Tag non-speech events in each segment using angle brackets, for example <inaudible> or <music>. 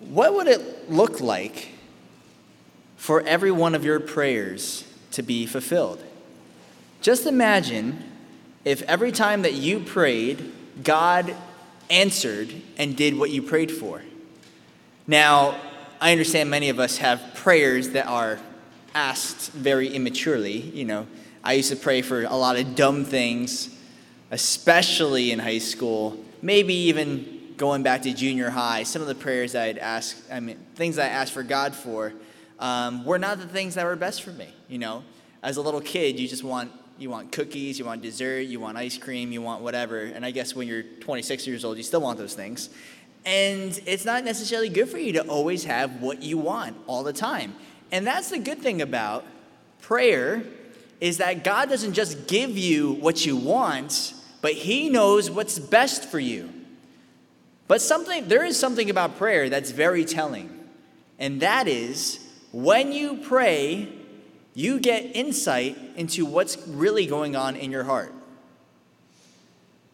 what would it look like for every one of your prayers to be fulfilled? Just imagine if every time that you prayed, God answered and did what you prayed for. Now, I understand many of us have prayers that are asked very immaturely. You know, I used to pray for a lot of dumb things, especially in high school, maybe even going back to junior high, some of the prayers I'd ask, I mean, things I asked for God for, um, were not the things that were best for me. You know, as a little kid, you just want you want cookies, you want dessert, you want ice cream, you want whatever. And I guess when you're 26 years old, you still want those things. And it's not necessarily good for you to always have what you want all the time. And that's the good thing about prayer is that God doesn't just give you what you want, but he knows what's best for you. But something, there is something about prayer that's very telling, and that is when you pray, you get insight into what's really going on in your heart.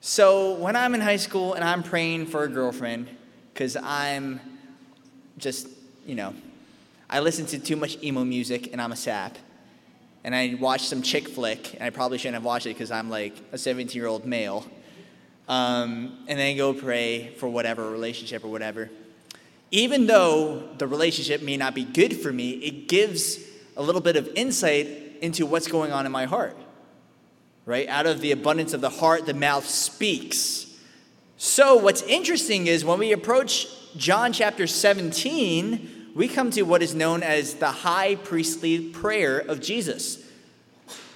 So when I'm in high school and I'm praying for a girlfriend, because I'm just, you know, I listen to too much emo music and I'm a sap. And I watch some chick flick, and I probably shouldn't have watched it because I'm like a 17 year old male um, and then go pray for whatever relationship or whatever. Even though the relationship may not be good for me, it gives a little bit of insight into what's going on in my heart. Right? Out of the abundance of the heart, the mouth speaks. So, what's interesting is when we approach John chapter 17, we come to what is known as the high priestly prayer of Jesus.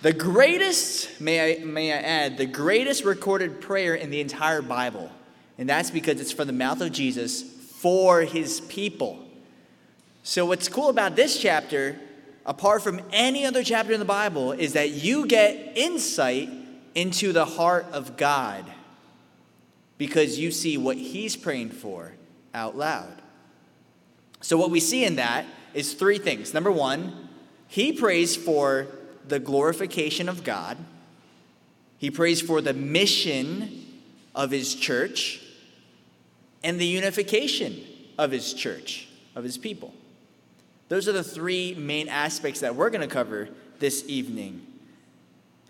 The greatest, may I, may I add, the greatest recorded prayer in the entire Bible. And that's because it's from the mouth of Jesus for his people. So, what's cool about this chapter, apart from any other chapter in the Bible, is that you get insight into the heart of God because you see what he's praying for out loud. So, what we see in that is three things. Number one, he prays for the glorification of God. He prays for the mission of his church and the unification of his church, of his people. Those are the three main aspects that we're going to cover this evening.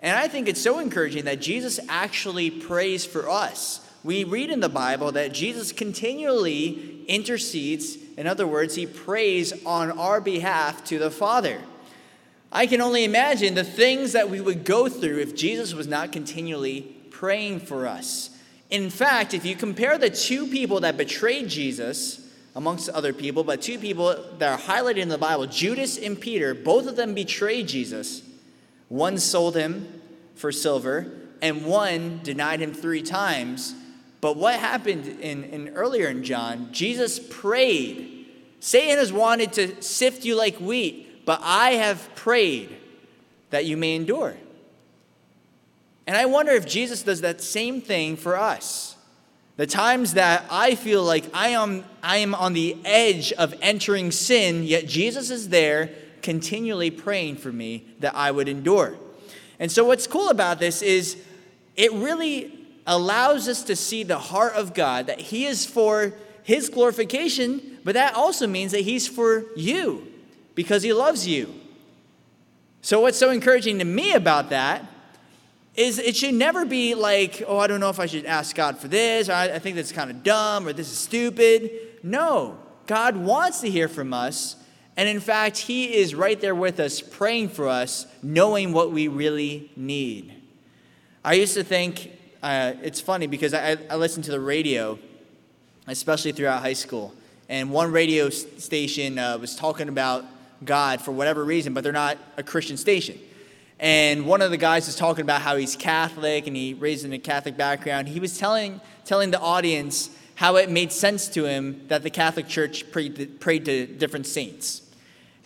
And I think it's so encouraging that Jesus actually prays for us. We read in the Bible that Jesus continually intercedes. In other words, he prays on our behalf to the Father. I can only imagine the things that we would go through if Jesus was not continually praying for us. In fact, if you compare the two people that betrayed Jesus, amongst other people, but two people that are highlighted in the Bible, Judas and Peter, both of them betrayed Jesus. One sold him for silver, and one denied him three times. But what happened in, in earlier in John? Jesus prayed. Satan has wanted to sift you like wheat but I have prayed that you may endure. And I wonder if Jesus does that same thing for us. The times that I feel like I am, I am on the edge of entering sin, yet Jesus is there continually praying for me that I would endure. And so, what's cool about this is it really allows us to see the heart of God, that He is for His glorification, but that also means that He's for you because he loves you. So, what's so encouraging to me about that is it should never be like, oh, I don't know if I should ask God for this, or I think that's kind of dumb, or this is stupid. No, God wants to hear from us. And in fact, He is right there with us, praying for us, knowing what we really need. I used to think, uh, it's funny because I, I listened to the radio, especially throughout high school. And one radio station uh, was talking about God for whatever reason, but they're not a Christian station. And one of the guys was talking about how he's Catholic and he raised in a Catholic background. He was telling, telling the audience how it made sense to him that the Catholic Church prayed to, prayed to different saints.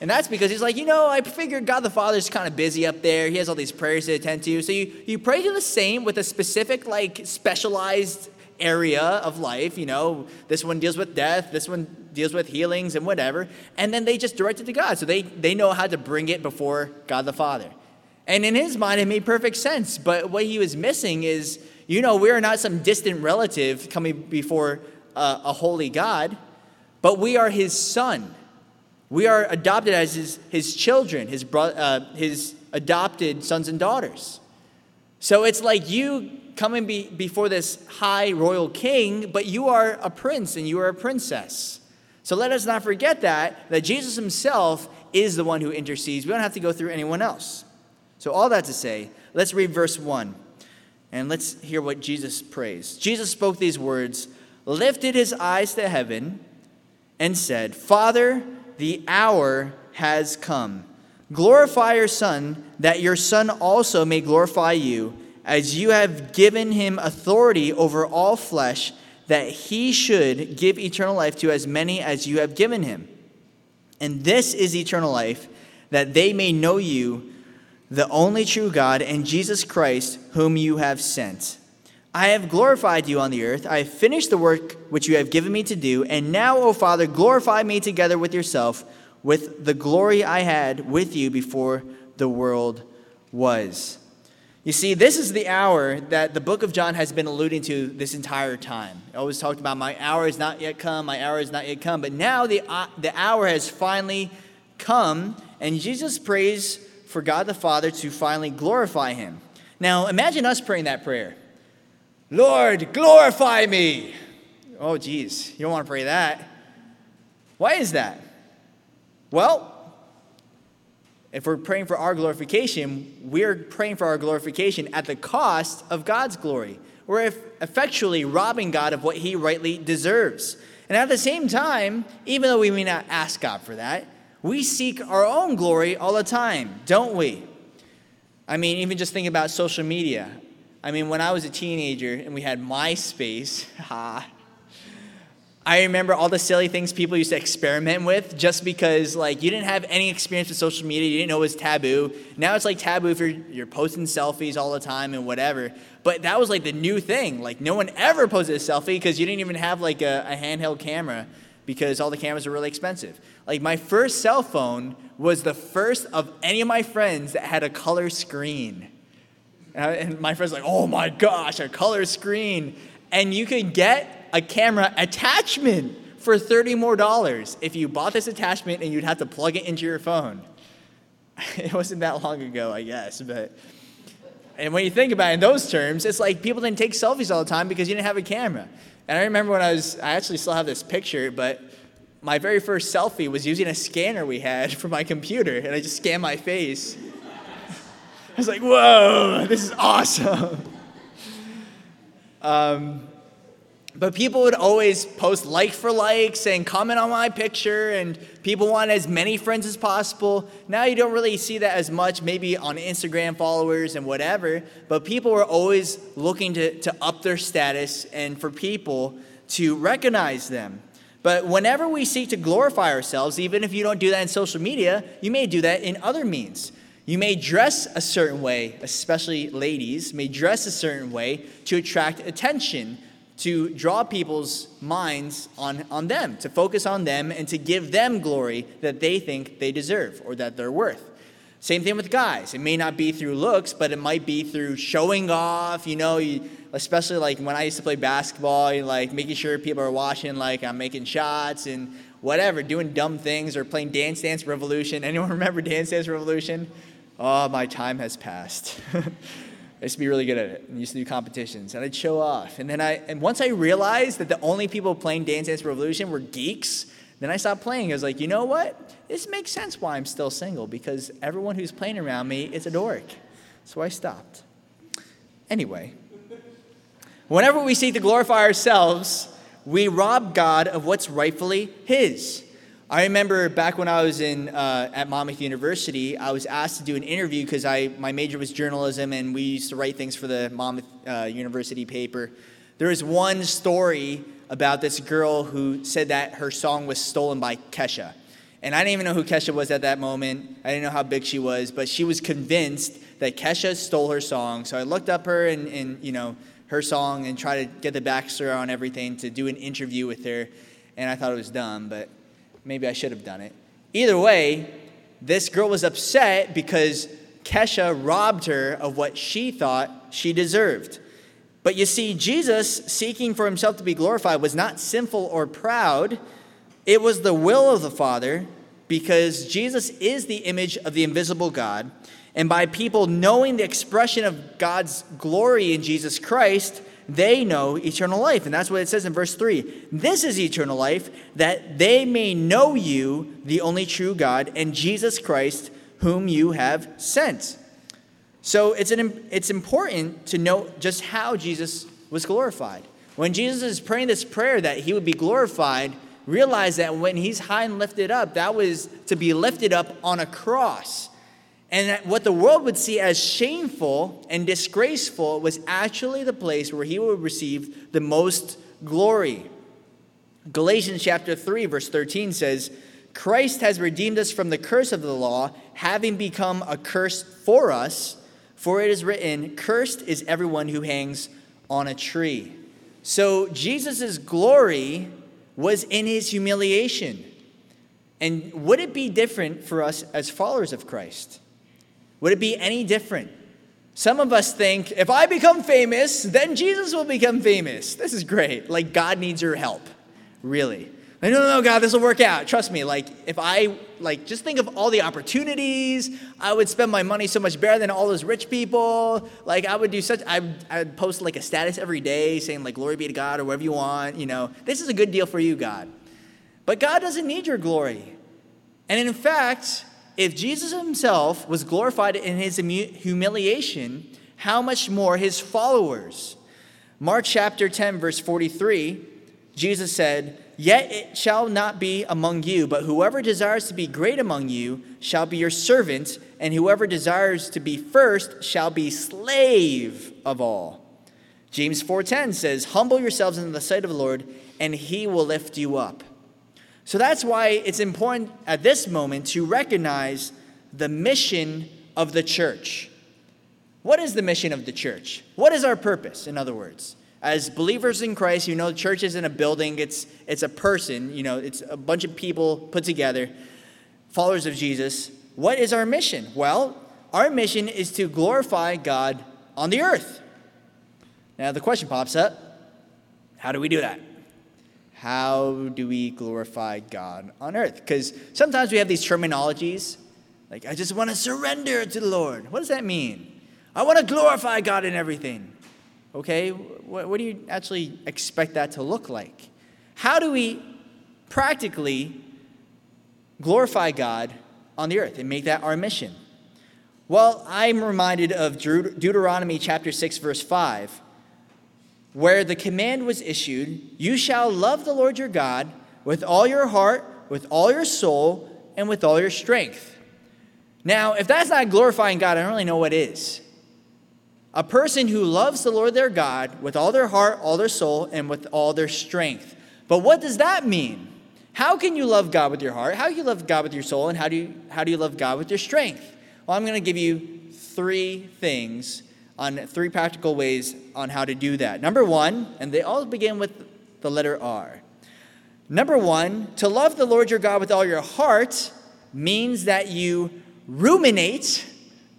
And that's because he's like, you know, I figured God the Father's kind of busy up there. He has all these prayers to attend to. So you, you pray to the saint with a specific, like, specialized area of life. You know, this one deals with death, this one deals with healings and whatever. And then they just direct it to God. So they, they know how to bring it before God the Father. And in his mind, it made perfect sense. But what he was missing is, you know, we are not some distant relative coming before a holy God, but we are his son. We are adopted as his, his children, his, bro, uh, his adopted sons and daughters. So it's like you coming be, before this high royal king, but you are a prince and you are a princess. So let us not forget that, that Jesus himself is the one who intercedes. We don't have to go through anyone else. So, all that to say, let's read verse 1 and let's hear what Jesus prays. Jesus spoke these words, lifted his eyes to heaven, and said, Father, the hour has come. Glorify your Son, that your Son also may glorify you, as you have given him authority over all flesh, that he should give eternal life to as many as you have given him. And this is eternal life, that they may know you, the only true God, and Jesus Christ, whom you have sent. I have glorified you on the earth. I have finished the work which you have given me to do. And now, O Father, glorify me together with yourself, with the glory I had with you before the world was. You see, this is the hour that the book of John has been alluding to this entire time. It always talked about, my hour is not yet come, my hour is not yet come. But now the, uh, the hour has finally come, and Jesus prays for God the Father to finally glorify him. Now, imagine us praying that prayer Lord, glorify me. Oh, geez, you don't want to pray that. Why is that? Well, if we're praying for our glorification, we're praying for our glorification at the cost of God's glory. We're effectually robbing God of what he rightly deserves. And at the same time, even though we may not ask God for that, we seek our own glory all the time, don't we? I mean, even just think about social media. I mean, when I was a teenager and we had MySpace, <laughs> ha, I remember all the silly things people used to experiment with just because, like, you didn't have any experience with social media. You didn't know it was taboo. Now it's like taboo if you're, you're posting selfies all the time and whatever. But that was like the new thing. Like, no one ever posted a selfie because you didn't even have like a, a handheld camera because all the cameras are really expensive. Like my first cell phone was the first of any of my friends that had a color screen. And my friend's like, oh my gosh, a color screen. And you could get a camera attachment for 30 more dollars if you bought this attachment and you'd have to plug it into your phone. <laughs> It wasn't that long ago, I guess, but and when you think about it in those terms, it's like people didn't take selfies all the time because you didn't have a camera. And I remember when I was, I actually still have this picture, but my very first selfie was using a scanner we had <laughs> for my computer, and I just scanned my face. <laughs> I was like, whoa, this is awesome. Um, but people would always post like for like, saying comment on my picture, and people want as many friends as possible. Now you don't really see that as much, maybe on Instagram followers and whatever, but people were always looking to, to up their status and for people to recognize them. But whenever we seek to glorify ourselves, even if you don't do that in social media, you may do that in other means. You may dress a certain way, especially ladies, may dress a certain way to attract attention to draw people's minds on, on them, to focus on them, and to give them glory that they think they deserve or that they're worth. Same thing with guys. It may not be through looks, but it might be through showing off, you know, you, especially like when I used to play basketball, you like making sure people are watching, like I'm making shots and whatever, doing dumb things or playing Dance Dance Revolution. <laughs> Anyone remember Dance Dance Revolution? Oh, my time has passed. <laughs> I used to be really good at it. I used to do competitions, and I'd show off. And then I, and once I realized that the only people playing Dance Dance Revolution were geeks, then I stopped playing. I was like, you know what? This makes sense why I'm still single because everyone who's playing around me is a dork. So I stopped. Anyway, whenever we seek to glorify ourselves, we rob God of what's rightfully His. I remember back when I was in uh, at Monmouth University, I was asked to do an interview because I my major was journalism and we used to write things for the Monmouth uh, University paper. There was one story about this girl who said that her song was stolen by Kesha, and I didn't even know who Kesha was at that moment. I didn't know how big she was, but she was convinced that Kesha stole her song. So I looked up her and, and you know her song and tried to get the backstory on everything to do an interview with her, and I thought it was dumb, but Maybe I should have done it. Either way, this girl was upset because Kesha robbed her of what she thought she deserved. But you see, Jesus, seeking for himself to be glorified, was not sinful or proud, It was the will of the Father because Jesus is the image of the invisible God. And by people knowing the expression of God's glory in Jesus Christ, they know eternal life. And that's what it says in verse 3. This is eternal life, that they may know you, the only true God, and Jesus Christ, whom you have sent. So it's, an, it's important to note just how Jesus was glorified. When Jesus is praying this prayer that he would be glorified, realize that when he's high and lifted up, that was to be lifted up on a cross. And what the world would see as shameful and disgraceful was actually the place where he would receive the most glory. Galatians chapter 3, verse 13 says, Christ has redeemed us from the curse of the law, having become a curse for us. For it is written, Cursed is everyone who hangs on a tree. So Jesus' glory was in his humiliation. And would it be different for us as followers of Christ? Would it be any different? Some of us think if I become famous, then Jesus will become famous. This is great. Like, God needs your help. Really. Like, no, no, no, God, this will work out. Trust me. Like, if I, like, just think of all the opportunities, I would spend my money so much better than all those rich people. Like, I would do such, I would post like a status every day saying, like, glory be to God or whatever you want. You know, this is a good deal for you, God. But God doesn't need your glory. And in fact, if Jesus himself was glorified in his humiliation, how much more his followers? Mark chapter 10, verse 43, Jesus said, Yet it shall not be among you, but whoever desires to be great among you shall be your servant, and whoever desires to be first shall be slave of all. James 4:10 says, "Humble yourselves in the sight of the Lord, and he will lift you up." So that's why it's important at this moment to recognize the mission of the church. What is the mission of the church? What is our purpose, in other words? As believers in Christ, you know, the church isn't a building, it's, it's a person, you know, it's a bunch of people put together, followers of Jesus. What is our mission? Well, our mission is to glorify God on the earth. Now, the question pops up how do we do that? How do we glorify God on earth? Because sometimes we have these terminologies like, I just want to surrender to the Lord. What does that mean? I want to glorify God in everything. Okay, what, what do you actually expect that to look like? How do we practically glorify God on the earth and make that our mission? Well, I'm reminded of Deuteronomy chapter 6, verse 5 where the command was issued You shall love the Lord your God with all your heart, with all your soul, and with all your strength. Now, if that's not glorifying God, I don't really know what is. A person who loves the Lord their God with all their heart, all their soul, and with all their strength. But what does that mean? How can you love God with your heart? How do you love God with your soul? And how do you, how do you love God with your strength? Well, I'm going to give you three things on three practical ways on how to do that. Number one, and they all begin with the letter R. Number one, to love the Lord your God with all your heart means that you ruminate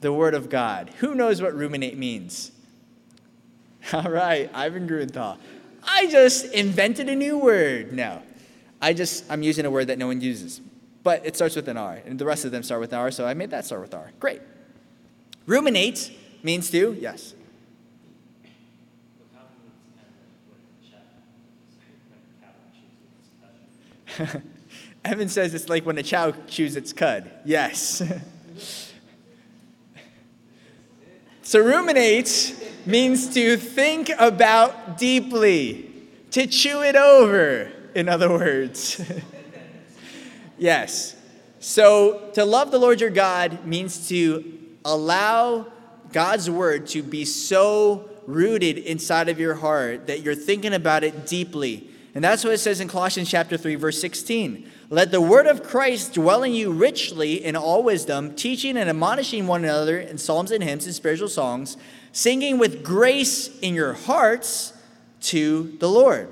the Word of God. Who knows what ruminate means? <laughs> All right, Ivan Grunthal. I just invented a new word. No, I just, I'm using a word that no one uses. But it starts with an R, and the rest of them start with R, so I made that start with R. Great. Ruminate means to? Yes. <laughs> Evan says it's like when a chow chews its cud. Yes. <laughs> so ruminate means to think about deeply, to chew it over, in other words. <laughs> yes. So to love the Lord your God means to allow God's word to be so rooted inside of your heart that you're thinking about it deeply. And that's what it says in Colossians chapter 3 verse 16. Let the word of Christ dwell in you richly in all wisdom, teaching and admonishing one another in psalms and hymns and spiritual songs, singing with grace in your hearts to the Lord.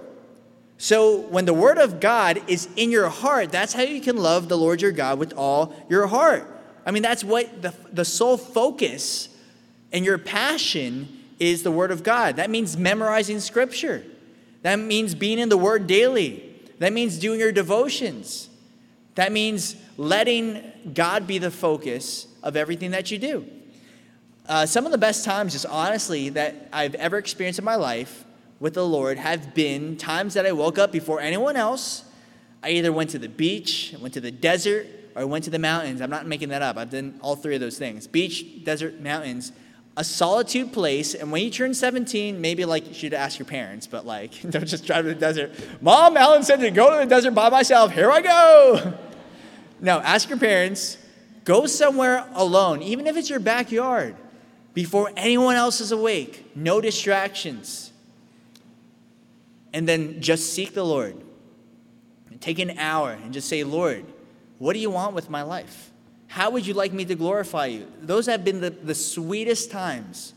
So, when the word of God is in your heart, that's how you can love the Lord your God with all your heart. I mean, that's what the, the sole focus and your passion is the Word of God. That means memorizing Scripture. That means being in the Word daily. That means doing your devotions. That means letting God be the focus of everything that you do. Uh, some of the best times, just honestly, that I've ever experienced in my life with the Lord have been times that I woke up before anyone else. I either went to the beach, went to the desert, or I went to the mountains. I'm not making that up. I've done all three of those things beach, desert, mountains a solitude place. And when you turn 17, maybe like you should ask your parents, but like, <laughs> don't just drive to the desert. Mom, Alan said to go to the desert by myself. Here I go. <laughs> No, ask your parents. Go somewhere alone, even if it's your backyard, before anyone else is awake. No distractions. And then just seek the Lord. Take an hour and just say, Lord, what do you want with my life? How would you like me to glorify you? Those have been the, the sweetest times.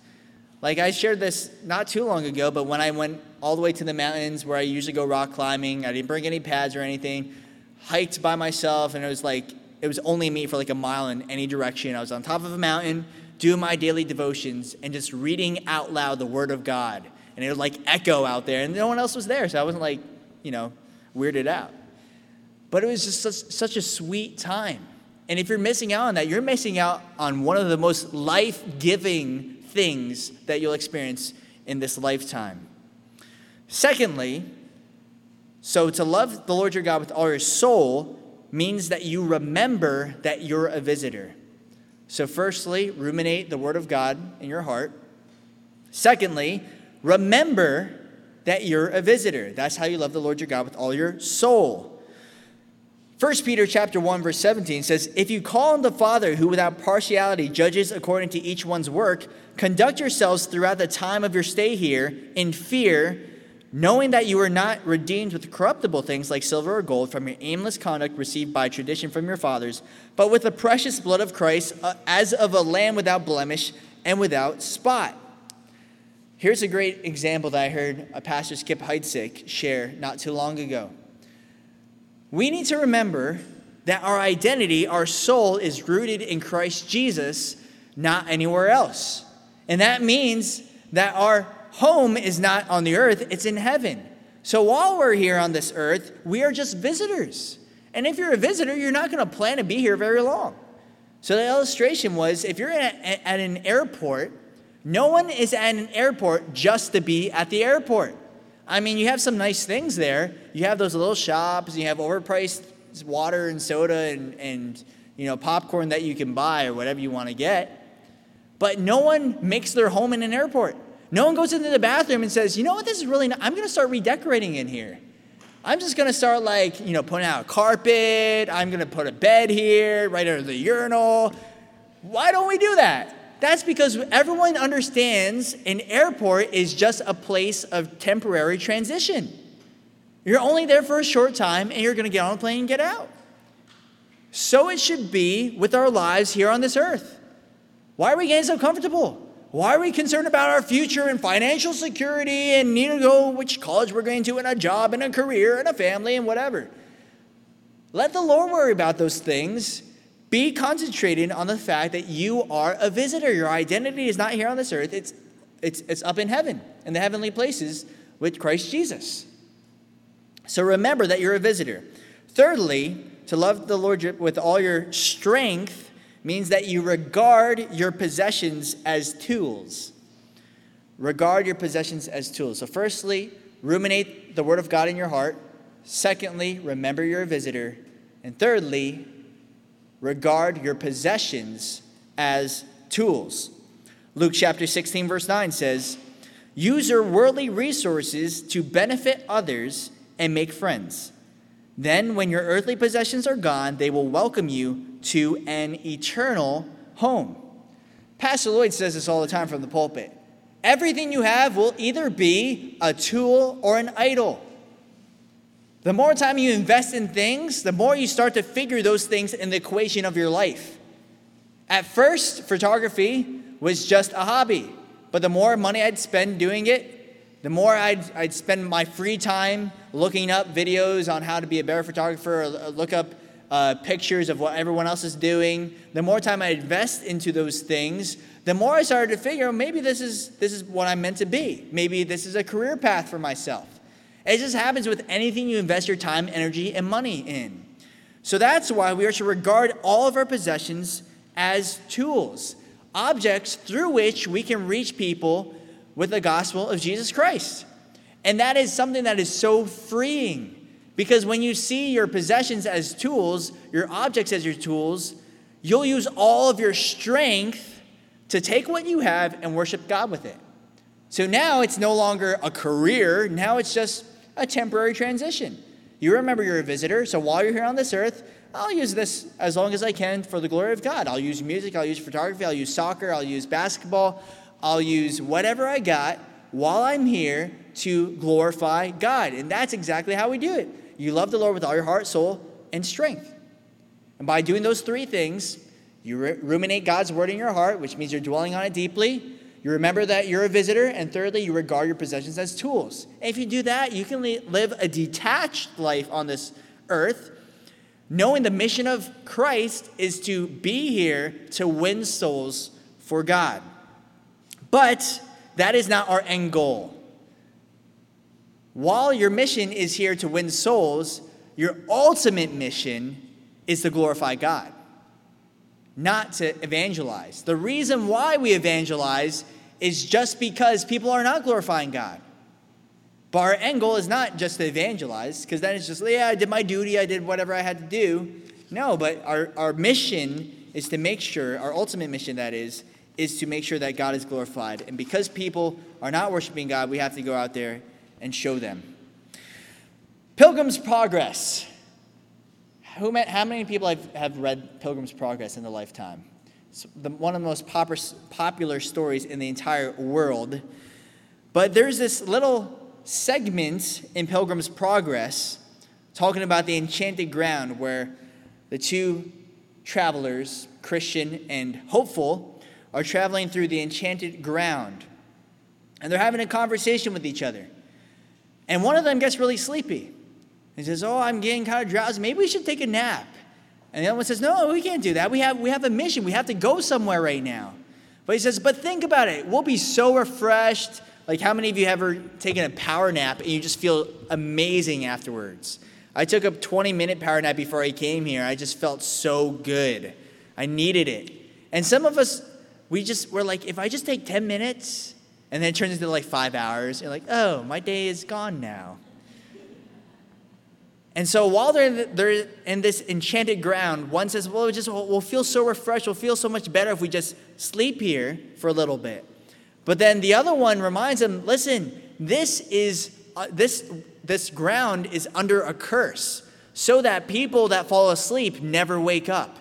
Like I shared this not too long ago, but when I went all the way to the mountains where I usually go rock climbing, I didn't bring any pads or anything, hiked by myself, and it was like, it was only me for like a mile in any direction. I was on top of a mountain doing my daily devotions and just reading out loud the Word of God. And it would like echo out there, and no one else was there, so I wasn't like, you know, weirded out. But it was just such, such a sweet time. And if you're missing out on that, you're missing out on one of the most life giving things that you'll experience in this lifetime. Secondly, so to love the Lord your God with all your soul means that you remember that you're a visitor. So, firstly, ruminate the Word of God in your heart. Secondly, remember that you're a visitor. That's how you love the Lord your God with all your soul. 1 Peter chapter 1 verse 17 says, "If you call on the Father who without partiality judges according to each one's work, conduct yourselves throughout the time of your stay here in fear, knowing that you are not redeemed with corruptible things like silver or gold from your aimless conduct received by tradition from your fathers, but with the precious blood of Christ uh, as of a lamb without blemish and without spot." Here's a great example that I heard a pastor Skip Heitzig share not too long ago we need to remember that our identity, our soul, is rooted in Christ Jesus, not anywhere else. And that means that our home is not on the earth, it's in heaven. So while we're here on this earth, we are just visitors. And if you're a visitor, you're not going to plan to be here very long. So the illustration was if you're at, an airport, no one is at an airport just to be at the airport. I mean, you have some nice things there. You have those little shops, you have overpriced water and soda and, and you know, popcorn that you can buy or whatever you want to get. But no one makes their home in an airport. No one goes into the bathroom and says, you know what, this is really, I'm going to start redecorating in here. I'm just going to start like, you know, putting out a carpet. I'm going to put a bed here, right under the urinal. Why don't we do that? That's because everyone understands an airport is just a place of temporary transition. You're only there for a short time and you're going to get on a plane and get out. So it should be with our lives here on this earth. Why are we getting so comfortable? Why are we concerned about our future and financial security and need to go which college we're going to and a job and a career and a family and whatever? Let the Lord worry about those things be concentrated on the fact that you are a visitor. Your identity is not here on this earth, it's, it's, it's up in heaven, in the heavenly places with Christ Jesus. So remember that you're a visitor. Thirdly, to love the Lord with all your strength means that you regard your possessions as tools. Regard your possessions as tools. So, firstly, ruminate the Word of God in your heart. Secondly, remember you're a visitor. And thirdly, regard your possessions as tools. Luke chapter 16, verse 9 says, Use your worldly resources to benefit others and make friends. Then, when your earthly possessions are gone, they will welcome you to an eternal home. Pastor Lloyd says this all the time from the pulpit. Everything you have will either be a tool or an idol. The more time you invest in things, the more you start to figure those things in the equation of your life. At first, photography was just a hobby, but the more money I'd spend doing it, the more I'd, I'd spend my free time looking up videos on how to be a better photographer or look up uh, pictures of what everyone else is doing, the more time I invest into those things, the more I started to figure maybe this is, this is what I'm meant to be. Maybe this is a career path for myself. It just happens with anything you invest your time, energy, and money in. So that's why we are to regard all of our possessions as tools, objects through which we can reach people with the gospel of Jesus Christ. And that is something that is so freeing because when you see your possessions as tools, your objects as your tools, you'll use all of your strength to take what you have and worship God with it. So now it's no longer a career, now it's just a temporary transition. You remember you're a visitor, so while you're here on this earth, I'll use this as long as I can for the glory of God. I'll use music, I'll use photography, I'll use soccer, I'll use basketball, I'll use whatever I got while I'm here to glorify God. And that's exactly how we do it. You love the Lord with all your heart, soul, and strength. And by doing those three things, you ruminate God's word in your heart, which means you're dwelling on it deeply. You remember that you're a visitor. And thirdly, you regard your possessions as tools. If you do that, you can live a detached life on this earth, knowing the mission of Christ is to be here to win souls for God. But that is not our end goal. While your mission is here to win souls, your ultimate mission is to glorify God not to evangelize. The reason why we evangelize is just because people are not glorifying God. But our end goal is not just to evangelize, because then it's just, yeah, I did my duty, I did whatever I had to do. No, but our, our mission is to make sure, our ultimate mission that is, is to make sure that God is glorified. And because people are not worshiping God, we have to go out there and show them. Pilgrim's Progress. Who, how many people have, have read Pilgrim's Progress in their lifetime? It's the, one of the most popular, popular stories in the entire world. But there's this little segment in Pilgrim's Progress talking about the enchanted ground where the two travelers, Christian and hopeful, are traveling through the enchanted ground. And they're having a conversation with each other. And one of them gets really sleepy. He says, Oh, I'm getting kind of drowsy. Maybe we should take a nap. And the other one says, No, we can't do that. We have, we have a mission. We have to go somewhere right now. But he says, But think about it. We'll be so refreshed. Like, how many of you have ever taken a power nap and you just feel amazing afterwards? I took a 20 minute power nap before I came here. I just felt so good. I needed it. And some of us, we just, we're like, if I just take 10 minutes, and then it turns into like five hours, you're like, oh, my day is gone now. And so while they're in, the, they're in this enchanted ground, one says, Well, we just, we'll feel so refreshed. We'll feel so much better if we just sleep here for a little bit. But then the other one reminds them, Listen, this is uh, this this ground is under a curse so that people that fall asleep never wake up.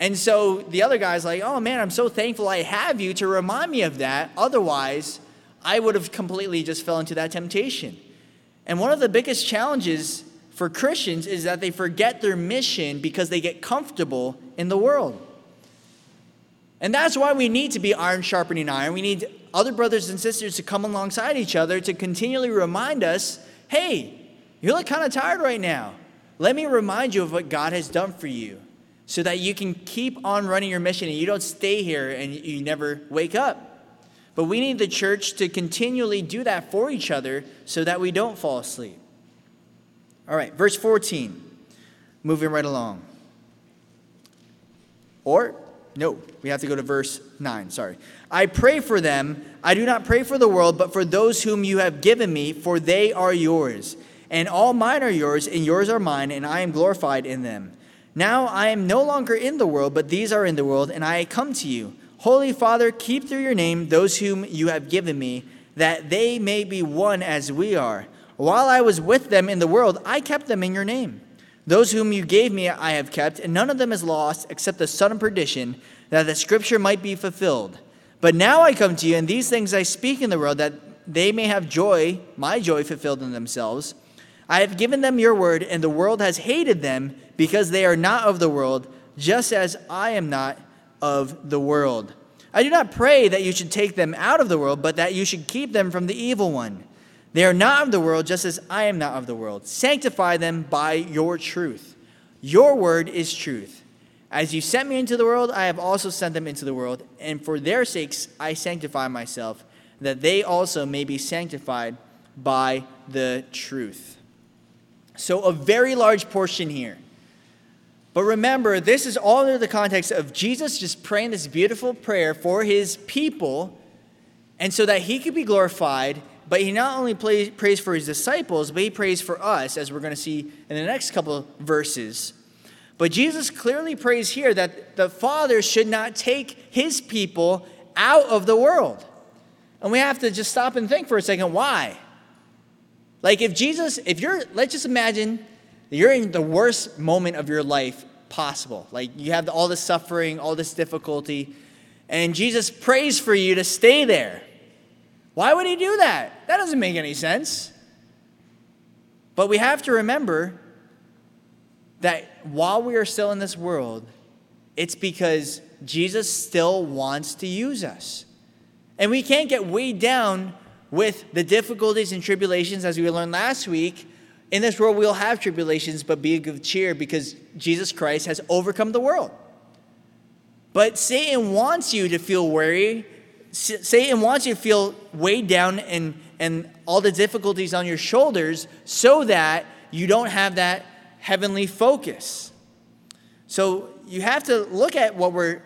And so the other guy's like, oh man, I'm so thankful I have you to remind me of that. Otherwise, I would have completely just fell into that temptation. And one of the biggest challenges for Christians is that they forget their mission because they get comfortable in the world. And that's why we need to be iron sharpening iron. We need other brothers and sisters to come alongside each other to continually remind us hey, you look kind of tired right now. Let me remind you of what God has done for you so that you can keep on running your mission and you don't stay here and you never wake up. But we need the church to continually do that for each other so that we don't fall asleep. All right, verse 14, moving right along. Or, no, we have to go to verse 9, sorry. I pray for them. I do not pray for the world, but for those whom you have given me, for they are yours. And all mine are yours, and yours are mine, and I am glorified in them. Now I am no longer in the world, but these are in the world, and I come to you. Holy Father, keep through your name those whom you have given me, that they may be one as we are. While I was with them in the world, I kept them in your name. Those whom you gave me I have kept, and none of them is lost except the son of perdition, that the scripture might be fulfilled. But now I come to you, and these things I speak in the world, that they may have joy, my joy fulfilled in themselves. I have given them your word, and the world has hated them, because they are not of the world, just as I am not of the world. I do not pray that you should take them out of the world, but that you should keep them from the evil one. They are not of the world, just as I am not of the world. Sanctify them by your truth. Your word is truth. As you sent me into the world, I have also sent them into the world, and for their sakes I sanctify myself, that they also may be sanctified by the truth. So, a very large portion here. But remember, this is all under the context of Jesus just praying this beautiful prayer for his people, and so that he could be glorified. But he not only prays for his disciples, but he prays for us, as we're going to see in the next couple of verses. But Jesus clearly prays here that the Father should not take his people out of the world. And we have to just stop and think for a second why? Like, if Jesus, if you're, let's just imagine you're in the worst moment of your life possible. Like, you have all this suffering, all this difficulty, and Jesus prays for you to stay there. Why would he do that? That doesn't make any sense. But we have to remember that while we are still in this world, it's because Jesus still wants to use us. And we can't get weighed down with the difficulties and tribulations, as we learned last week. In this world, we'll have tribulations, but be of good cheer because Jesus Christ has overcome the world. But Satan wants you to feel worried. Satan wants you to feel weighed down and, and all the difficulties on your shoulders so that you don't have that heavenly focus. So you have to look at what we're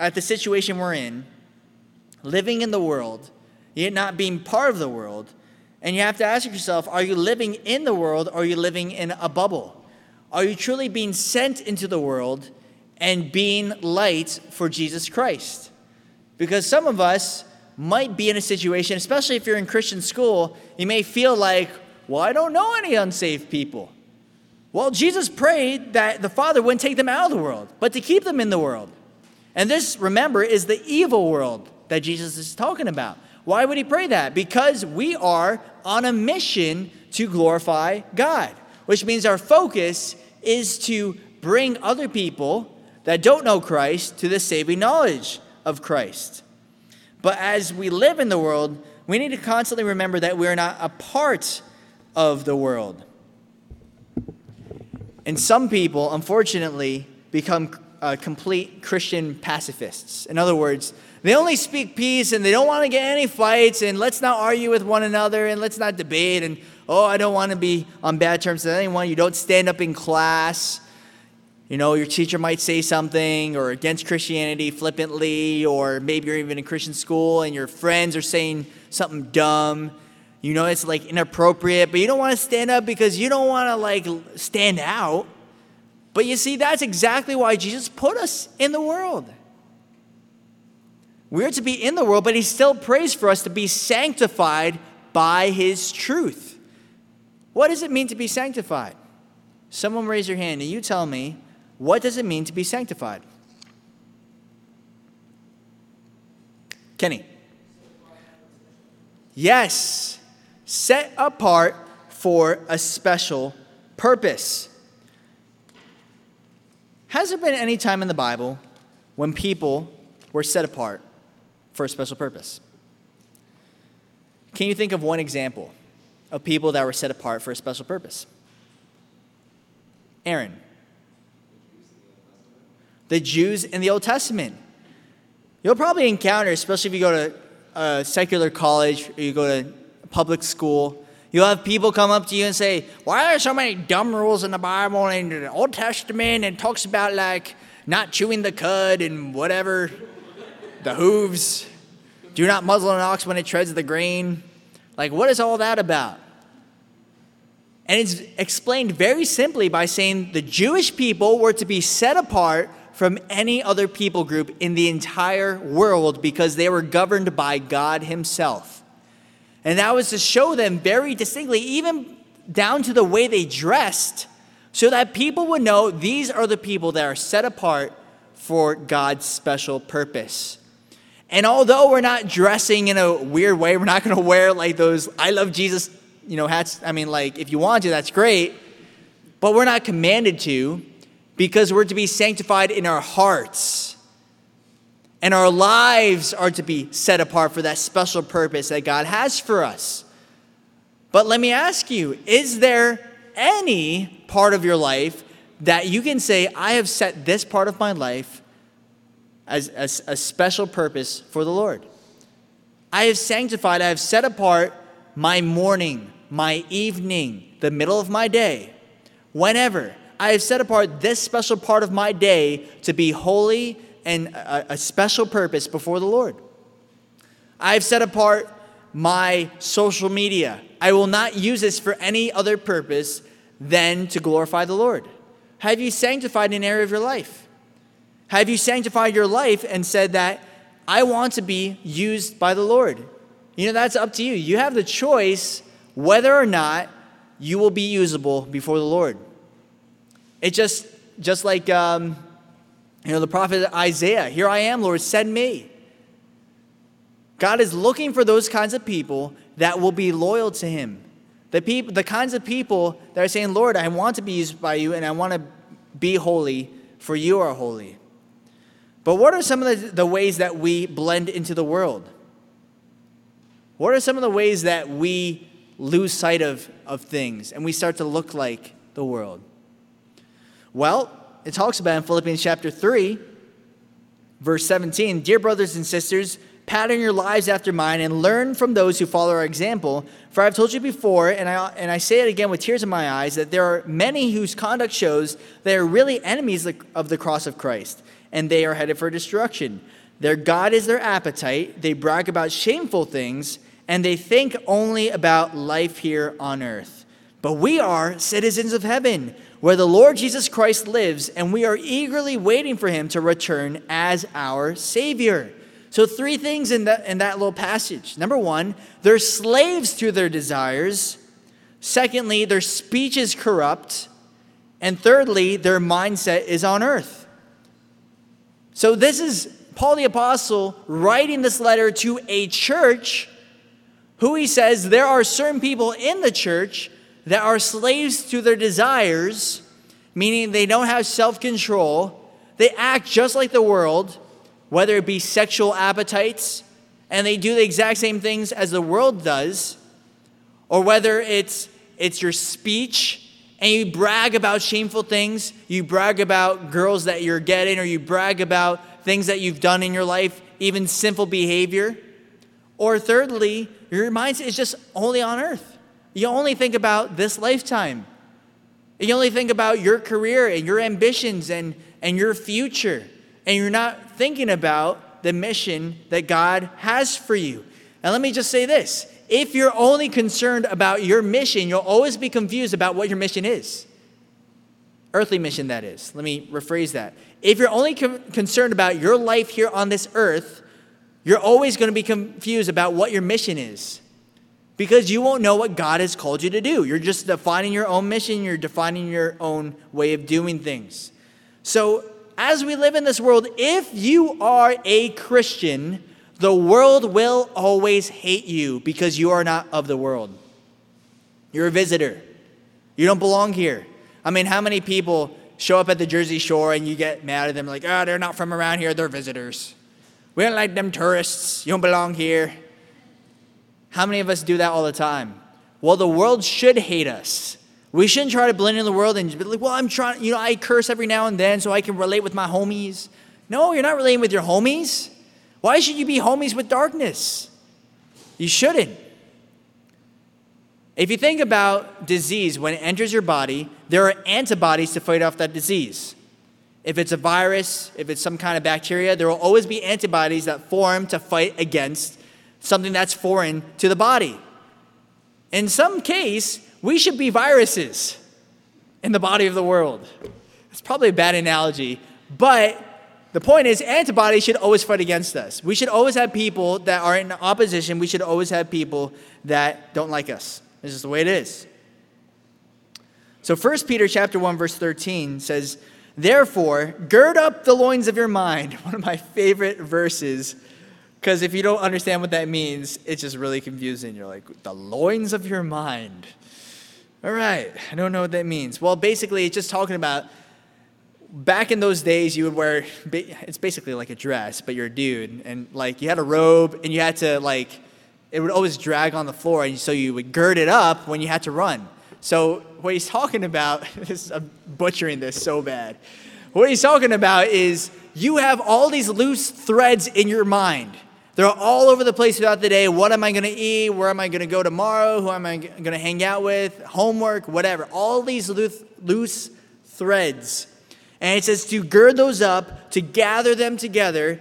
at the situation we're in, living in the world, yet not being part of the world. And you have to ask yourself, are you living in the world or are you living in a bubble? Are you truly being sent into the world and being light for Jesus Christ? Because some of us might be in a situation, especially if you're in Christian school, you may feel like, well, I don't know any unsaved people. Well, Jesus prayed that the Father wouldn't take them out of the world, but to keep them in the world. And this, remember, is the evil world that Jesus is talking about. Why would he pray that? Because we are on a mission to glorify God, which means our focus is to bring other people that don't know Christ to the saving knowledge of Christ. But as we live in the world, we need to constantly remember that we are not a part of the world. And some people, unfortunately, become uh, complete Christian pacifists. In other words, they only speak peace and they don't want to get any fights and let's not argue with one another and let's not debate and oh, I don't want to be on bad terms with anyone. You don't stand up in class. You know, your teacher might say something or against Christianity flippantly, or maybe you're even in Christian school and your friends are saying something dumb you know it's like inappropriate, but you don't want to stand up because you don't want to like stand out. But you see, that's exactly why Jesus put us in the world. We're to be in the world, but he still prays for us to be sanctified by his truth. What does it mean to be sanctified? Someone raise your hand and you tell me, what does it mean to be sanctified? Kenny. Yes set apart for a special purpose. Has there been any time in the Bible when people were set apart for a special purpose? Can you think of one example of people that were set apart for a special purpose? Aaron. The Jews in the Old Testament. You'll probably encounter, especially if you go to a secular college or you go to a public school. You'll have people come up to you and say, Why are there so many dumb rules in the Bible and the Old Testament and talks about like not chewing the cud and whatever, the hooves, do not muzzle an ox when it treads the grain. Like, what is all that about? And it's explained very simply by saying the Jewish people were to be set apart from any other people group in the entire world because they were governed by God Himself. And that was to show them very distinctly, even down to the way they dressed, so that people would know these are the people that are set apart for God's special purpose. And although we're not dressing in a weird way, we're not going to wear like those I love Jesus, you know, hats. I mean, like if you want to, that's great. But we're not commanded to because we're to be sanctified in our hearts and our lives are to be set apart for that special purpose that God has for us. But let me ask you is there any part of your life that you can say, I have set this part of my life as, as a special purpose for the Lord? I have sanctified, I have set apart my morning, my evening, the middle of my day, whenever I have set apart this special part of my day to be holy and a, a special purpose before the Lord. I have set apart my social media. I will not use this for any other purpose than to glorify the Lord. Have you sanctified an area of your life? Have you sanctified your life and said that I want to be used by the Lord? You know, that's up to you. You have the choice whether or not you will be usable before the Lord. It just, just like, um, you know, the prophet Isaiah, here I am, Lord, send me. God is looking for those kinds of people that will be loyal to him. The, people, the kinds of people that are saying, Lord, I want to be used by you and I want to be holy, for you are holy. But what are some of the, the ways that we blend into the world? What are some of the ways that we lose sight of, of things and we start to look like the world? Well, it talks about in Philippians chapter 3, verse 17 Dear brothers and sisters, pattern your lives after mine and learn from those who follow our example. For I've told you before, and I, and I say it again with tears in my eyes, that there are many whose conduct shows they are really enemies of the cross of Christ, and they are headed for destruction. Their God is their appetite, they brag about shameful things, and they think only about life here on earth. But we are citizens of heaven, where the Lord Jesus Christ lives, and we are eagerly waiting for him to return as our Savior. So, three things in that, in that little passage. Number one, they're slaves to their desires. Secondly, their speech is corrupt. And thirdly, their mindset is on earth. So, this is Paul the Apostle writing this letter to a church who he says there are certain people in the church that are slaves to their desires, meaning they don't have self control. They act just like the world whether it be sexual appetites, and they do the exact same things as the world does, or whether it's, it's your speech and you brag about shameful things, you brag about girls that you're getting, or you brag about things that you've done in your life, even sinful behavior. Or thirdly, your mindset is just only on earth. You only think about this lifetime. You only think about your career and your ambitions and, and your future and you're not thinking about the mission that God has for you. And let me just say this if you're only concerned about your mission, you'll always be confused about what your mission is. Earthly mission, that is. Let me rephrase that. If you're only concerned about your life here on this earth, you're always going to be confused about what your mission is because you won't know what God has called you to do. You're just defining your own mission, you're defining your own way of doing things. So as we live in this world, if you are a Christian, the world will always hate you because you are not of the world. You're a visitor. You don't belong here. I mean, how many people show up at the Jersey Shore and you get mad at them like, oh, they're not from around here, they're visitors. We don't like them tourists. You don't belong here. How many of us do that all the time? Well, the world should hate us we shouldn't try to blend in the world and be like, well, I'm trying, you know, I curse every now and then so I can relate with my homies. No, you're not relating with your homies. Why should you be homies with darkness? You shouldn't. If you think about disease, when it enters your body, there are antibodies to fight off that disease. If it's a virus, if it's some kind of bacteria, there will always be antibodies that form to fight against something that's foreign to the body. In some case, we should be viruses in the body of the world. It's probably a bad analogy, but the point is, antibodies should always fight against us. We should always have people that are in opposition. We should always have people that don't like us. This is the way it is. So 1 Peter chapter 1 verse 13 says, "Therefore, gird up the loins of your mind." <laughs> One of my favorite verses because if you don't understand what that means, it's just really confusing. You're like, "The loins of your mind." All right, I don't know what that means. Well, basically, it's just talking about back in those days, you would wear, it's basically like a dress, but you're a dude. And like you had a robe and you had to, like, it would always drag on the floor. And so you would gird it up when you had to run. So what he's talking about, <laughs> is, I'm butchering this so bad. What he's talking about is you have all these loose threads in your mind They're all over the place throughout the day. What am I going to eat? Where am I going to go tomorrow? Who am I going to hang out with? Homework, whatever. All these loose, loose threads. And it says to gird those up, to gather them together,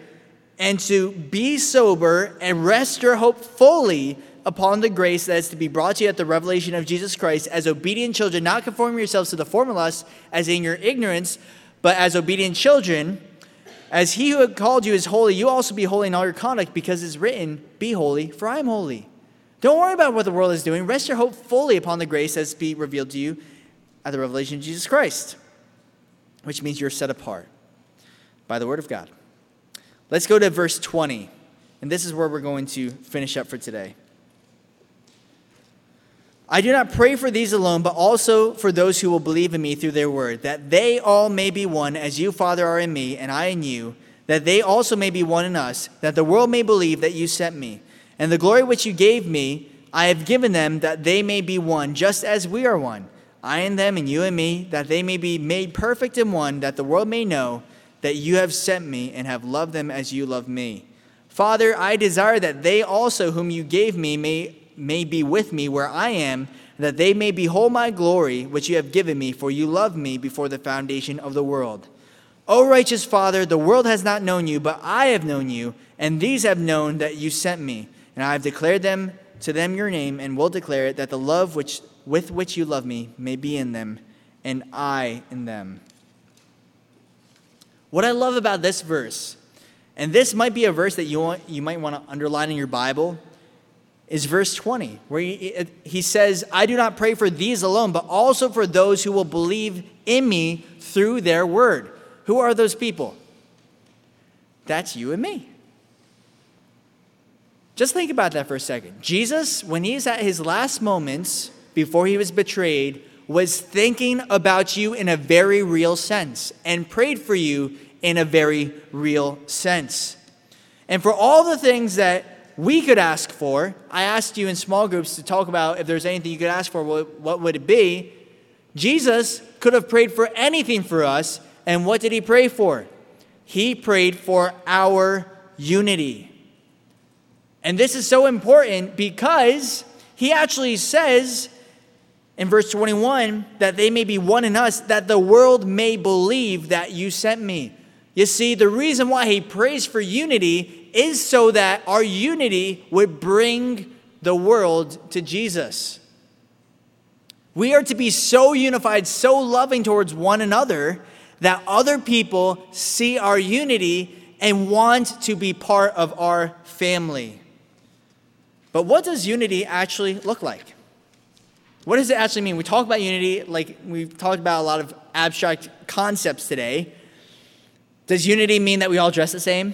and to be sober and rest your hope fully upon the grace that is to be brought to you at the revelation of Jesus Christ as obedient children, not conforming yourselves to the former lusts as in your ignorance, but as obedient children as he who had called you is holy, you also be holy in all your conduct, because it's written, Be holy, for I am holy. Don't worry about what the world is doing. Rest your hope fully upon the grace that's be revealed to you at the revelation of Jesus Christ, which means you're set apart by the word of God. Let's go to verse 20, and this is where we're going to finish up for today. I do not pray for these alone, but also for those who will believe in me through their word, that they all may be one, as you, Father, are in me, and I in you, that they also may be one in us, that the world may believe that you sent me. And the glory which you gave me, I have given them, that they may be one, just as we are one. I and them, and you and me, that they may be made perfect in one, that the world may know that you have sent me and have loved them as you love me. Father, I desire that they also, whom you gave me, may may be with me where I am, that they may behold my glory, which you have given me, for you loved me before the foundation of the world. O righteous Father, the world has not known you, but I have known you, and these have known that you sent me. And I have declared them to them your name, and will declare it, that the love which, with which you love me may be in them, and I in them. What I love about this verse, and this might be a verse that you, want, you might want to underline in your Bible, is verse 20, where he, he says, I do not pray for these alone, but also for those who will believe in me through their word. Who are those people? That's you and me. Just think about that for a second. Jesus, when he's at his last moments before he was betrayed, was thinking about you in a very real sense and prayed for you in a very real sense. And for all the things that we could ask for. I asked you in small groups to talk about if there's anything you could ask for, what, would it be? Jesus could have prayed for anything for us, and what did he pray for? He prayed for our unity. And this is so important because he actually says in verse 21 that they may be one in us, that the world may believe that you sent me. You see, the reason why he prays for unity is so that our unity would bring the world to Jesus. We are to be so unified, so loving towards one another that other people see our unity and want to be part of our family. But what does unity actually look like? What does it actually mean? We talk about unity like we've talked about a lot of abstract concepts today. Does unity mean that we all dress the same?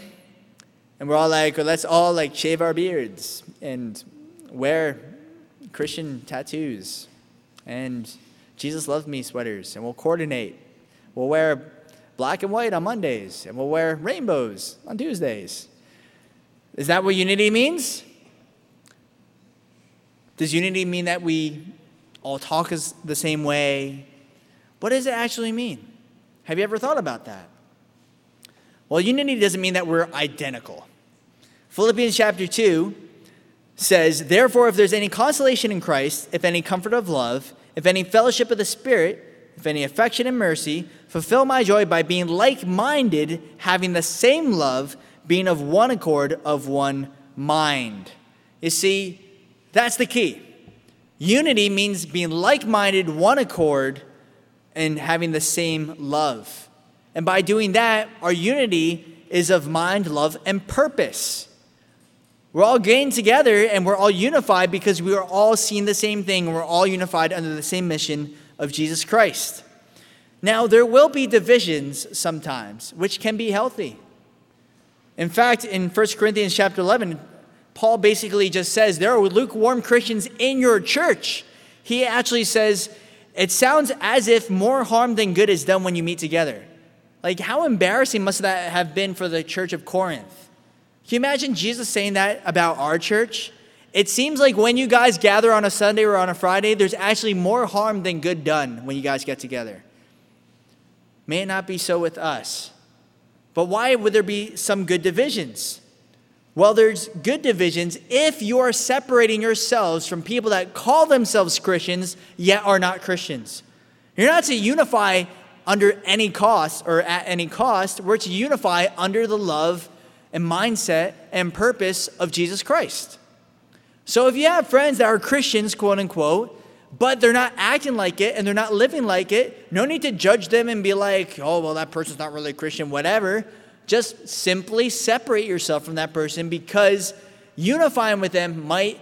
And we're all like, well, let's all like shave our beards and wear Christian tattoos and Jesus loves me sweaters and we'll coordinate. We'll wear black and white on Mondays and we'll wear rainbows on Tuesdays. Is that what unity means? Does unity mean that we all talk the same way? What does it actually mean? Have you ever thought about that? Well, unity doesn't mean that we're identical. Philippians chapter 2 says, Therefore, if there's any consolation in Christ, if any comfort of love, if any fellowship of the Spirit, if any affection and mercy, fulfill my joy by being like minded, having the same love, being of one accord, of one mind. You see, that's the key. Unity means being like minded, one accord, and having the same love. And by doing that, our unity is of mind, love, and purpose. We're all gained together and we're all unified because we are all seeing the same thing and we're all unified under the same mission of Jesus Christ. Now, there will be divisions sometimes, which can be healthy. In fact, in 1 Corinthians chapter 11, Paul basically just says there are lukewarm Christians in your church. He actually says, it sounds as if more harm than good is done when you meet together. Like, how embarrassing must that have been for the church of Corinth? Can you imagine Jesus saying that about our church? It seems like when you guys gather on a Sunday or on a Friday, there's actually more harm than good done when you guys get together. May it not be so with us. But why would there be some good divisions? Well, there's good divisions if you are separating yourselves from people that call themselves Christians yet are not Christians. You're not to unify under any cost or at any cost. We're to unify under the love and mindset and purpose of Jesus Christ. So if you have friends that are Christians, quote unquote, but they're not acting like it and they're not living like it, no need to judge them and be like, oh, well, that person's not really a Christian, whatever. Just simply separate yourself from that person because unifying with them might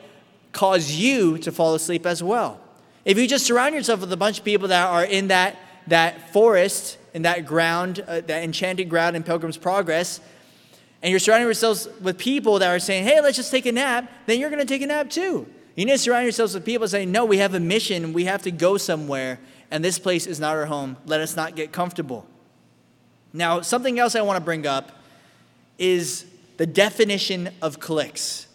cause you to fall asleep as well. If you just surround yourself with a bunch of people that are in that, that forest, and that ground, uh, that enchanted ground in Pilgrim's Progress, and you're surrounding yourselves with people that are saying, hey, let's just take a nap, then you're going to take a nap too. You need to surround yourselves with people saying, no, we have a mission, we have to go somewhere, and this place is not our home. Let us not get comfortable. Now, something else I want to bring up is the definition of cliques.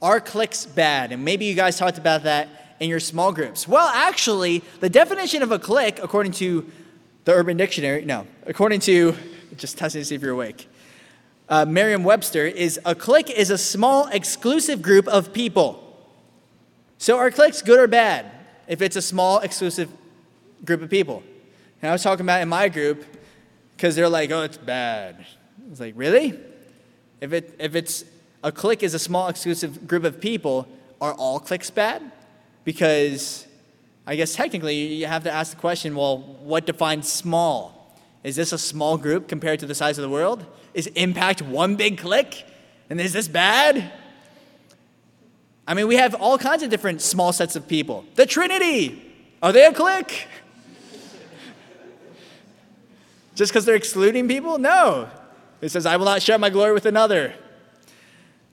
Are cliques bad? And maybe you guys talked about that in your small groups. Well, actually, the definition of a clique, according to the Urban Dictionary, no, according to, just testing to see if you're awake, uh, Merriam Webster, is a clique is a small exclusive group of people. So are cliques good or bad if it's a small exclusive group of people? And I was talking about in my group because they're like, oh, it's bad. I was like, really? If, it, if it's a clique is a small exclusive group of people, are all cliques bad? Because I guess technically you have to ask the question well, what defines small? Is this a small group compared to the size of the world? Is impact one big clique? And is this bad? I mean, we have all kinds of different small sets of people. The Trinity, are they a clique? <laughs> Just because they're excluding people? No. It says, I will not share my glory with another.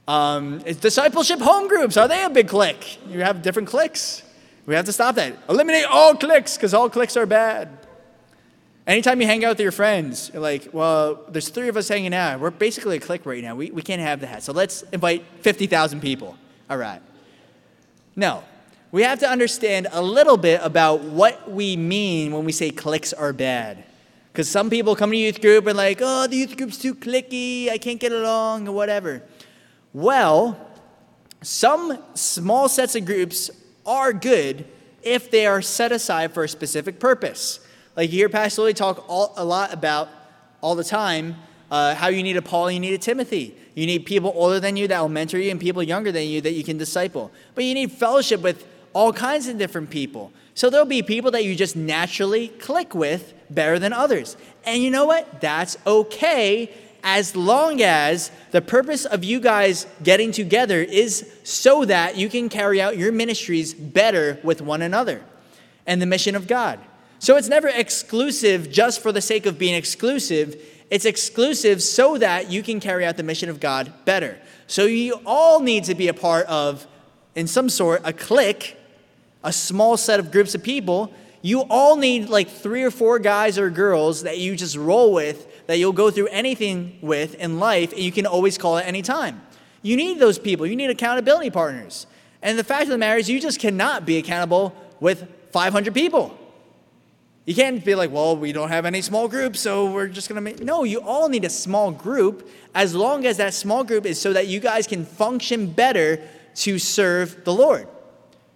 Um, discipleship home groups, are they a big clique? You have different cliques. We have to stop that. Eliminate all cliques because all cliques are bad. Anytime you hang out with your friends, you're like, well, there's three of us hanging out. We're basically a clique right now. We, we can't have that. So let's invite 50,000 people. All right. No. We have to understand a little bit about what we mean when we say cliques are bad. Because some people come to youth group and like, oh, the youth group's too clicky, I can't get along, or whatever. Well, some small sets of groups are good if they are set aside for a specific purpose. Like you hear Pastor Lee talk all, a lot about all the time uh, how you need a Paul, you need a Timothy. You need people older than you that will mentor you and people younger than you that you can disciple. But you need fellowship with all kinds of different people. So there'll be people that you just naturally click with better than others. And you know what? That's okay as long as the purpose of you guys getting together is so that you can carry out your ministries better with one another and the mission of God. So it's never exclusive just for the sake of being exclusive. It's exclusive so that you can carry out the mission of God better. So you all need to be a part of, in some sort, a clique, a small set of groups of people. You all need like three or four guys or girls that you just roll with that you'll go through anything with in life and you can always call at any time. You need those people. You need accountability partners. And the fact of the matter is, you just cannot be accountable with 500 people. You can't be like, well, we don't have any small groups, so we're just to make. No, you all need a small group as long as that small group is so that you guys can function better to serve the Lord.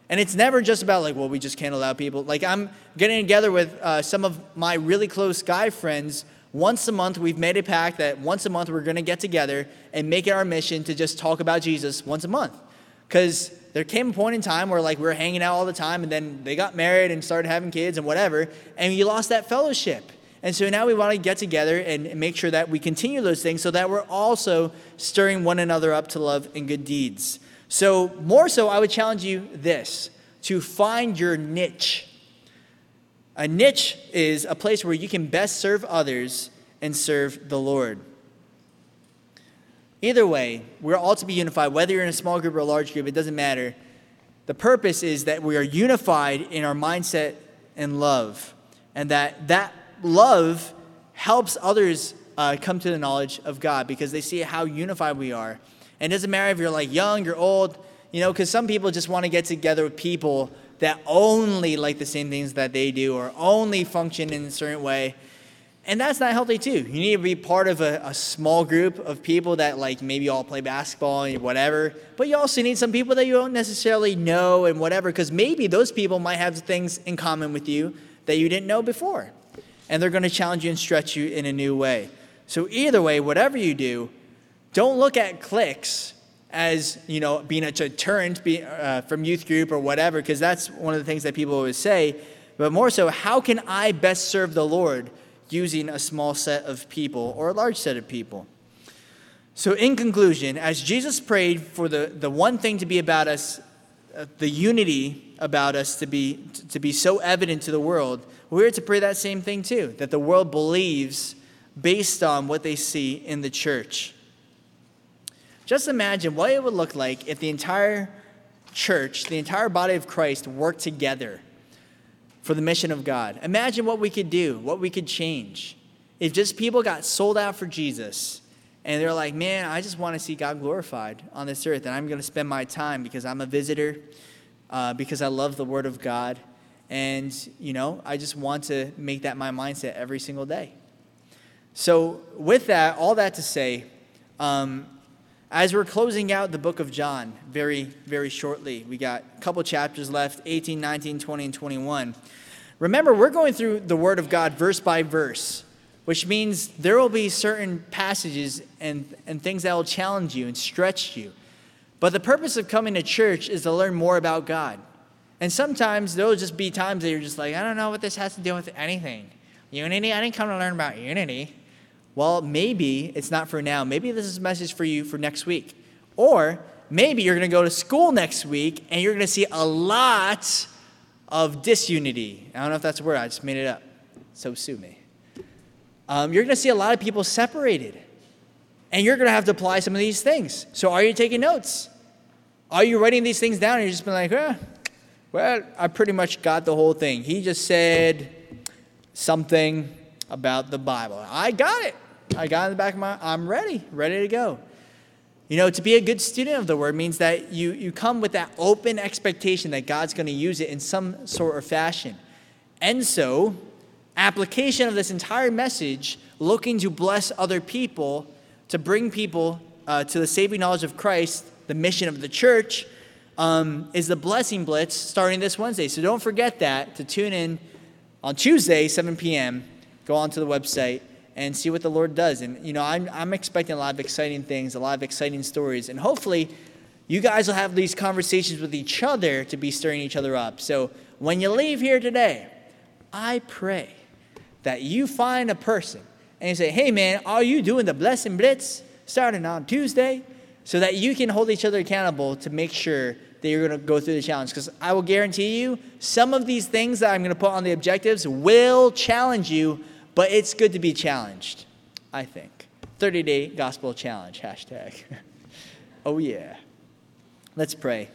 And it's never just about like, well, we just can't allow people. Like, I'm getting together with uh, some of my really close guy friends once a month, we've made a pact that once a month we're going to get together and make it our mission to just talk about Jesus once a month. Because there came a point in time where like we were hanging out all the time and then they got married and started having kids and whatever, and you lost that fellowship. And so now we want to get together and make sure that we continue those things so that we're also stirring one another up to love and good deeds. So, more so, I would challenge you this to find your niche a niche is a place where you can best serve others and serve the Lord. Either way, we're all to be unified, whether you're in a small group or a large group, it doesn't matter. The purpose is that we are unified in our mindset and love, and that that love helps others uh, come to the knowledge of God because they see how unified we are. And it doesn't matter if you're like young, you're old, you know, because some people just want to get together with people that only like the same things that they do or only function in a certain way. And that's not healthy too. You need to be part of a, a, small group of people that like maybe all play basketball and whatever. But you also need some people that you don't necessarily know and whatever, because maybe those people might have things in common with you that you didn't know before. And they're going to challenge you and stretch you in a new way. So either way, whatever you do, don't look at cliques as you know being a deterrent be, uh, from youth group or whatever, because that's one of the things that people always say. But more so, how can I best serve the Lord? using a small set of people or a large set of people. So, in conclusion, as Jesus prayed for the, the one thing to be about us, uh, the unity about us to be, to be so evident to the world, we're to pray that same thing too, that the world believes based on what they see in the church. Just imagine what it would look like if the entire church, the entire body of Christ, worked together for the mission of God. Imagine what we could do, what we could change. If just people got sold out for Jesus and they're like, man, I just want to see God glorified on this earth, and I'm going to spend my time because I'm a visitor, uh, because I love the Word of God, and, you know, I just want to make that my mindset every single day. So, with that, all that to say, um, as we're closing out the book of John very, very shortly, we got a couple chapters left 18, 19, 20, and 21. Remember, we're going through the Word of God verse by verse, which means there will be certain passages and, and things that will challenge you and stretch you. But the purpose of coming to church is to learn more about God. And sometimes there will just be times that you're just like, I don't know what this has to do with anything. Unity? I didn't come to learn about unity. Well, maybe it's not for now. Maybe this is a message for you for next week. Or maybe you're going to go to school next week and you're going to see a lot of disunity. I don't know if that's a word, I just made it up. So sue me. Um, you're going to see a lot of people separated. And you're going to have to apply some of these things. So are you taking notes? Are you writing these things down and you're just been like, eh, well, I pretty much got the whole thing. He just said something about the Bible. I got it. I got in the back of my, I'm ready, ready to go. You know, to be a good student of the word means that you, you come with that open expectation that God's going to use it in some sort of fashion. And so, application of this entire message, looking to bless other people, to bring people uh, to the saving knowledge of Christ, the mission of the church, um, is the Blessing Blitz starting this Wednesday. So don't forget that to tune in on Tuesday, 7 p.m. Go onto the website and see what the Lord does. And, you know, I'm, I'm expecting a lot of exciting things, a lot of exciting stories. And hopefully, you guys will have these conversations with each other to be stirring each other up. So when you leave here today, I pray that you find a person and you say, hey, man, are you doing the Blessing Blitz starting on Tuesday? So that you can hold each other accountable to make sure that you're going to go through the challenge. Because I will guarantee you, some of these things that I'm going to put on the objectives will challenge you but it's good to be challenged, I think. 30 day gospel challenge, hashtag. <laughs> oh, yeah. Let's pray.